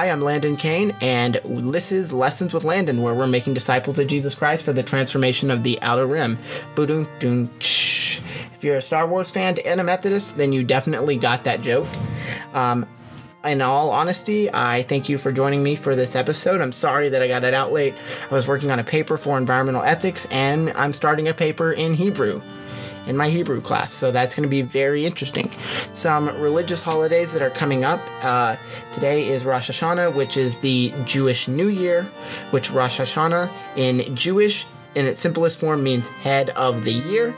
Hi, I'm Landon Kane, and this is Lessons with Landon, where we're making disciples of Jesus Christ for the transformation of the Outer Rim. If you're a Star Wars fan and a Methodist, then you definitely got that joke. Um, in all honesty, I thank you for joining me for this episode. I'm sorry that I got it out late. I was working on a paper for environmental ethics, and I'm starting a paper in Hebrew in my Hebrew class, so that's going to be very interesting. Some religious holidays that are coming up. Uh, today is Rosh Hashanah, which is the Jewish New Year, which Rosh Hashanah in Jewish, in its simplest form, means head of the year.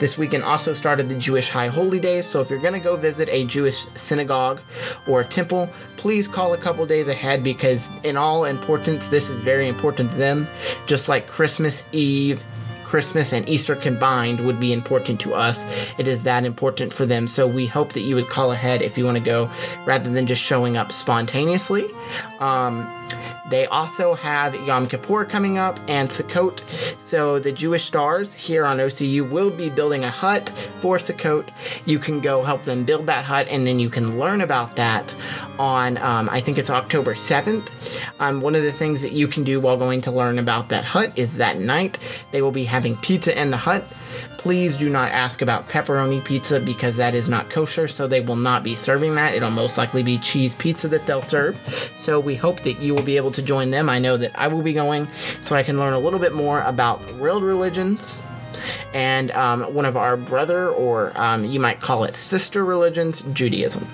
This weekend also started the Jewish High Holy Days, so if you're going to go visit a Jewish synagogue or temple, please call a couple days ahead because, in all importance, this is very important to them. Just like Christmas Eve Christmas and Easter combined would be important to us. It is that important for them. So we hope that you would call ahead if you want to go rather than just showing up spontaneously. Um, they also have Yom Kippur coming up and Sukkot. So the Jewish stars here on OCU will be building a hut for Sukkot. You can go help them build that hut and then you can learn about that on, um, I think it's October 7th. Um, one of the things that you can do while going to learn about that hut is that night they will be having pizza in the hut. Please do not ask about pepperoni pizza because that is not kosher, so they will not be serving that. It'll most likely be cheese pizza that they'll serve. So we hope that you will be able to join them. I know that I will be going so I can learn a little bit more about world religions and um, one of our brother, or um, you might call it sister religions, Judaism.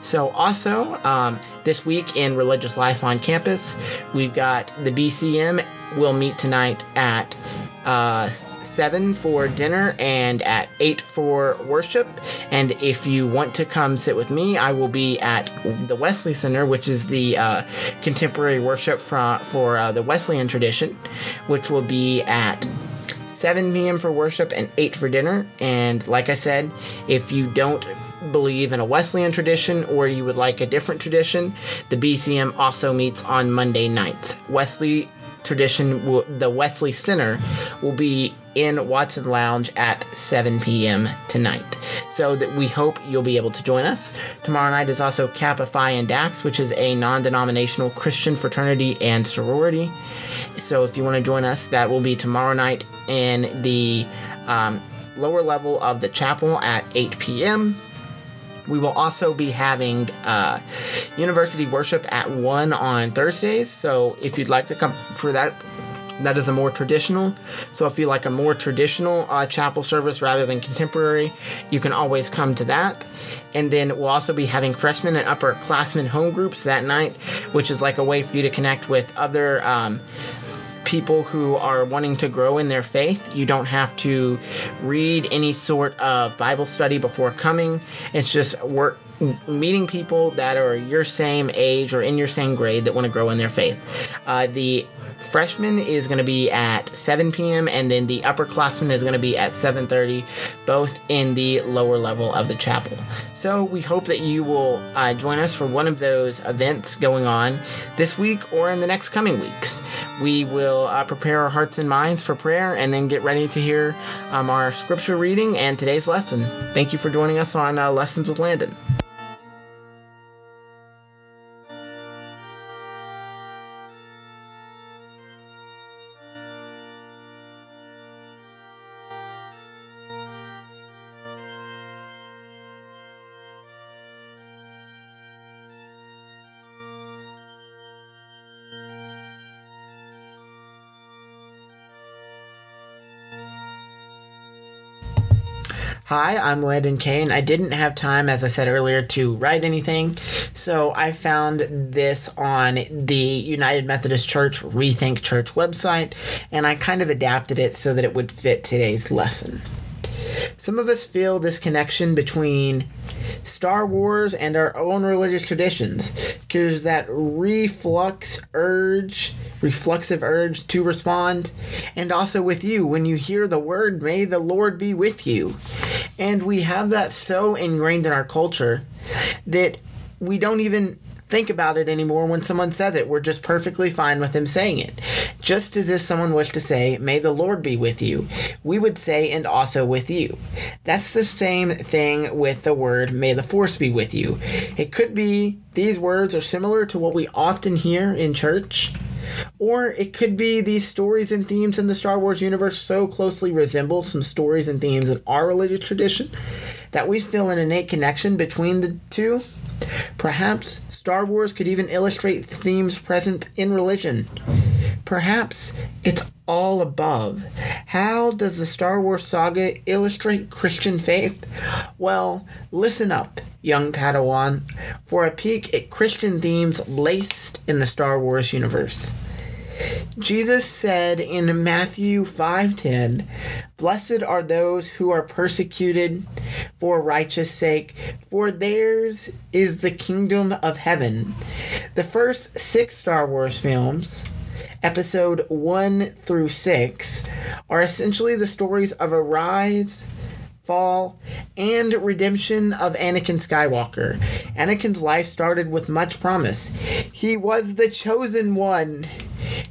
So, also, um, this week in Religious Life on campus, we've got the BCM We'll meet tonight at uh, 7 for dinner and at 8 for worship. And if you want to come sit with me, I will be at the Wesley Center, which is the uh, contemporary worship for, for uh, the Wesleyan tradition, which will be at 7 p.m. for worship and 8 for dinner. And like I said, if you don't believe in a Wesleyan tradition or you would like a different tradition, the BCM also meets on Monday nights. Wesley tradition, the Wesley Center, will be in Watson Lounge at 7 p.m. tonight. So that we hope you'll be able to join us. Tomorrow night is also Kappa Phi and Dax, which is a non-denominational Christian fraternity and sorority. So if you want to join us, that will be tomorrow night in the um, lower level of the chapel at 8 p.m. We will also be having uh, university worship at 1 on Thursdays. So if you'd like to come for that, that is a more traditional. So if you like a more traditional uh, chapel service rather than contemporary, you can always come to that. And then we'll also be having freshman and upperclassmen home groups that night, which is like a way for you to connect with other um, people who are wanting to grow in their faith. You don't have to read any sort of Bible study before coming. It's just work meeting people that are your same age or in your same grade that want to grow in their faith. Uh, the freshman is going to be at 7 p.m. and then the upperclassman is going to be at 7:30, both in the lower level of the chapel. So we hope that you will uh, join us for one of those events going on this week or in the next coming weeks. We will uh, prepare our hearts and minds for prayer and then get ready to hear um, our scripture reading and today's lesson. Thank you for joining us on uh, Lessons with Landon. Hi, I'm Landon Kane. I didn't have time, as I said earlier, to write anything, so I found this on the United Methodist Church Rethink Church website, and I kind of adapted it so that it would fit today's lesson. Some of us feel this connection between Star Wars and our own religious traditions because that reflux urge, reflexive urge to respond, and also with you when you hear the word, may the Lord be with you. And we have that so ingrained in our culture that we don't even think about it anymore when someone says it. We're just perfectly fine with them saying it. Just as if someone was to say, May the Lord be with you, we would say, and also with you. That's the same thing with the word, May the Force be with you. It could be these words are similar to what we often hear in church. Or it could be these stories and themes in the Star Wars universe so closely resemble some stories and themes in our religious tradition that we feel an innate connection between the two. Perhaps Star Wars could even illustrate themes present in religion. Perhaps it's all above. How does the Star Wars saga illustrate Christian faith? Well, listen up, young Padawan, for a peek at Christian themes laced in the Star Wars universe. Jesus said in Matthew 5:10, "Blessed are those who are persecuted for righteous sake, for theirs is the kingdom of heaven." The first 6 Star Wars films, episode 1 through 6, are essentially the stories of a rise fall, and redemption of Anakin Skywalker. Anakin's life started with much promise. He was the chosen one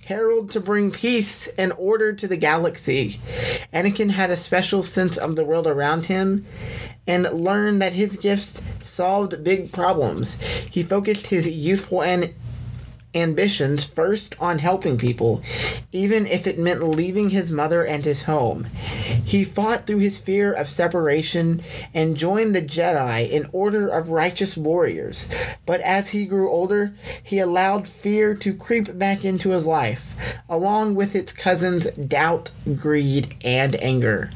herald to bring peace and order to the galaxy. Anakin had a special sense of the world around him and learned that his gifts solved big problems. He focused his youthful and ambitions first on helping people, even if it meant leaving his mother and his home. He fought through his fear of separation and joined the Jedi in order of righteous warriors. But as he grew older, he allowed fear to creep back into his life, along with its cousins doubt, greed, and anger.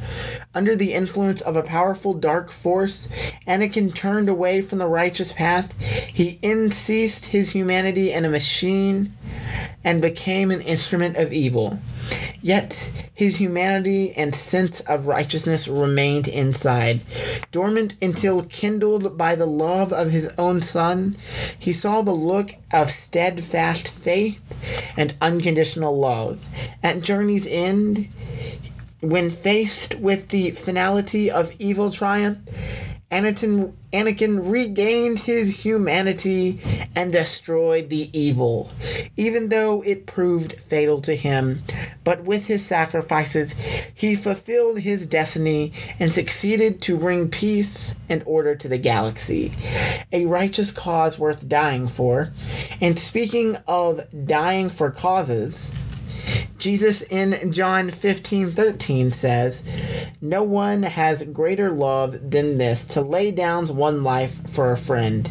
Under the influence of a powerful dark force, Anakin turned away from the righteous path. He increased his humanity in a machine and became an instrument of evil. Yet his humanity and sense of righteousness remained inside. Dormant until kindled by the love of his own son, he saw the look of steadfast faith and unconditional love. At journey's end, when faced with the finality of evil triumph, Anakin, Anakin regained his humanity and destroyed the evil, even though it proved fatal to him. But with his sacrifices, he fulfilled his destiny and succeeded to bring peace and order to the galaxy. A righteous cause worth dying for. And speaking of dying for causes, Jesus in John 15 13 says, No one has greater love than this to lay down one life for a friend.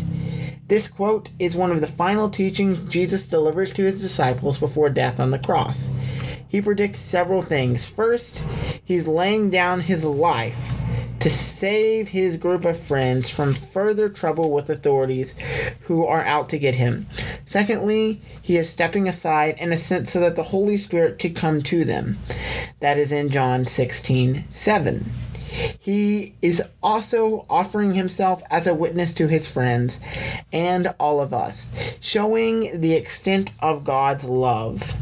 This quote is one of the final teachings Jesus delivers to his disciples before death on the cross. He predicts several things. First, he's laying down his life to save his group of friends from further trouble with authorities who are out to get him. Secondly, he is stepping aside in a sense so that the Holy Spirit could come to them. That is in John 16 7. He is also offering himself as a witness to his friends and all of us, showing the extent of God's love.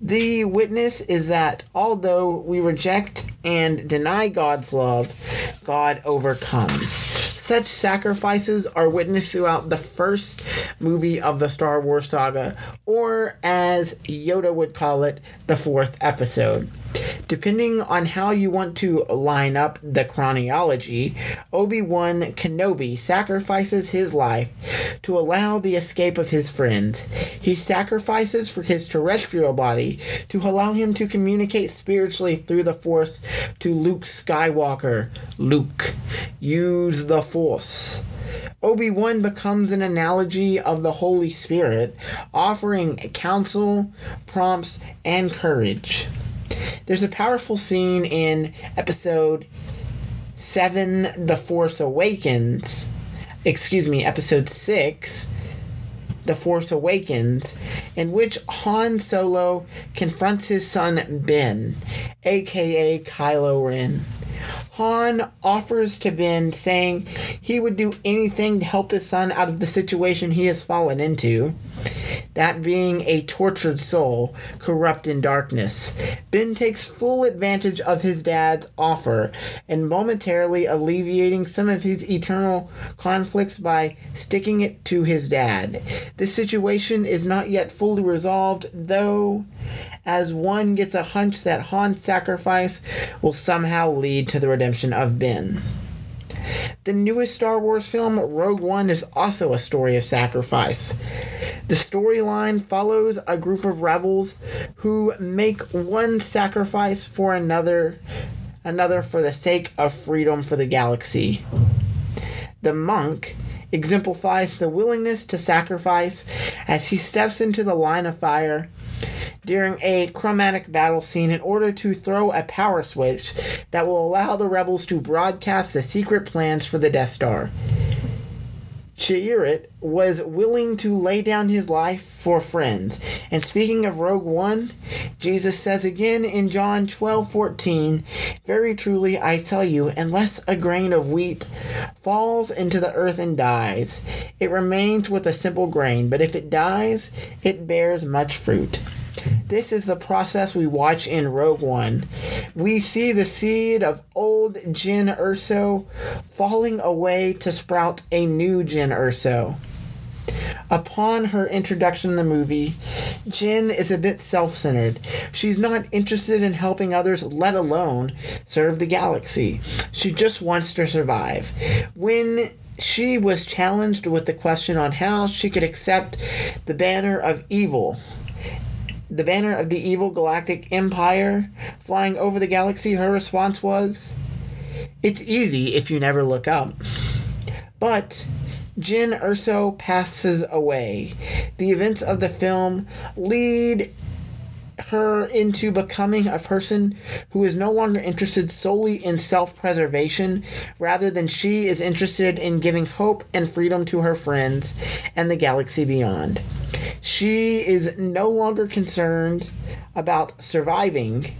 The witness is that although we reject and deny God's love, God overcomes. Such sacrifices are witnessed throughout the first movie of the Star Wars saga, or as Yoda would call it, the fourth episode. Depending on how you want to line up the chronology, Obi Wan Kenobi sacrifices his life to allow the escape of his friends. He sacrifices for his terrestrial body to allow him to communicate spiritually through the Force to Luke Skywalker. Luke, use the Force. Obi Wan becomes an analogy of the Holy Spirit, offering counsel, prompts, and courage. There's a powerful scene in episode 7 The Force Awakens. Excuse me, episode 6 The Force Awakens, in which Han Solo confronts his son Ben, aka Kylo Ren. Han offers to Ben, saying he would do anything to help his son out of the situation he has fallen into. That being a tortured soul, corrupt in darkness. Ben takes full advantage of his dad's offer and momentarily alleviating some of his eternal conflicts by sticking it to his dad. This situation is not yet fully resolved, though, as one gets a hunch that Han's sacrifice will somehow lead to the redemption of Ben. The newest Star Wars film, Rogue One, is also a story of sacrifice. The storyline follows a group of rebels who make one sacrifice for another, another for the sake of freedom for the galaxy. The monk exemplifies the willingness to sacrifice as he steps into the line of fire during a chromatic battle scene in order to throw a power switch that will allow the rebels to broadcast the secret plans for the Death Star. Chirrut was willing to lay down his life for friends. And speaking of Rogue One, Jesus says again in John 12 14, Very truly I tell you, unless a grain of wheat falls into the earth and dies, it remains with a simple grain, but if it dies, it bears much fruit. This is the process we watch in Rogue One. We see the seed of old Jyn Erso falling away to sprout a new Jyn Erso. Upon her introduction in the movie, Jyn is a bit self centered. She's not interested in helping others, let alone serve the galaxy. She just wants to survive. When she was challenged with the question on how she could accept the banner of evil the banner of the evil galactic empire flying over the galaxy, her response was, It's easy if you never look up. But Jyn Erso passes away. The events of the film lead her into becoming a person who is no longer interested solely in self preservation, rather than she is interested in giving hope and freedom to her friends and the galaxy beyond. She is no longer concerned about surviving,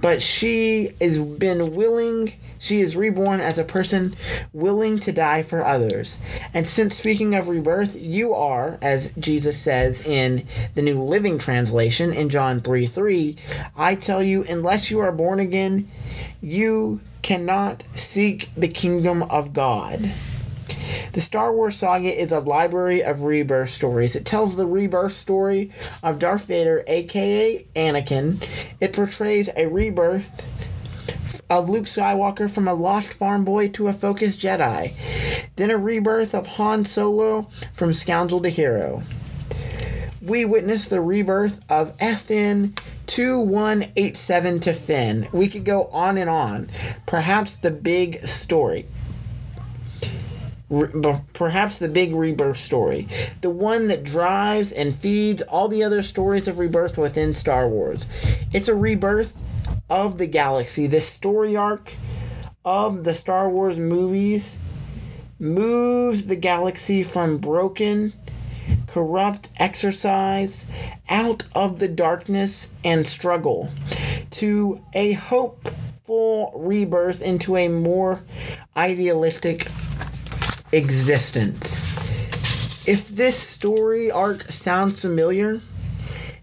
but she has been willing, she is reborn as a person willing to die for others. And since speaking of rebirth, you are, as Jesus says in the New Living Translation in John 3 3, I tell you, unless you are born again, you cannot seek the kingdom of God. The Star Wars saga is a library of rebirth stories. It tells the rebirth story of Darth Vader, aka Anakin. It portrays a rebirth of Luke Skywalker from a lost farm boy to a focused Jedi. Then a rebirth of Han Solo from scoundrel to hero. We witness the rebirth of FN 2187 to Finn. We could go on and on. Perhaps the big story perhaps the big rebirth story, the one that drives and feeds all the other stories of rebirth within Star Wars. It's a rebirth of the galaxy. This story arc of the Star Wars movies moves the galaxy from broken, corrupt exercise out of the darkness and struggle to a hopeful rebirth into a more idealistic existence. If this story arc sounds familiar,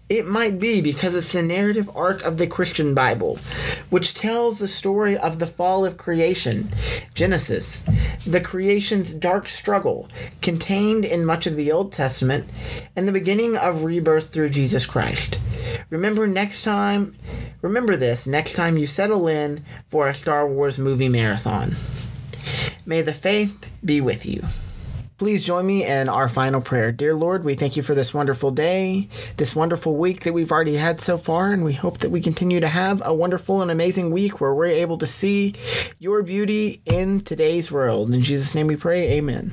it might be because it's the narrative arc of the Christian Bible, which tells the story of the fall of creation, Genesis, the creation's dark struggle contained in much of the Old Testament, and the beginning of rebirth through Jesus Christ. Remember next time, remember this next time you settle in for a Star Wars movie marathon. May the faith be with you. Please join me in our final prayer. Dear Lord, we thank you for this wonderful day, this wonderful week that we've already had so far, and we hope that we continue to have a wonderful and amazing week where we're able to see your beauty in today's world. In Jesus' name we pray, amen.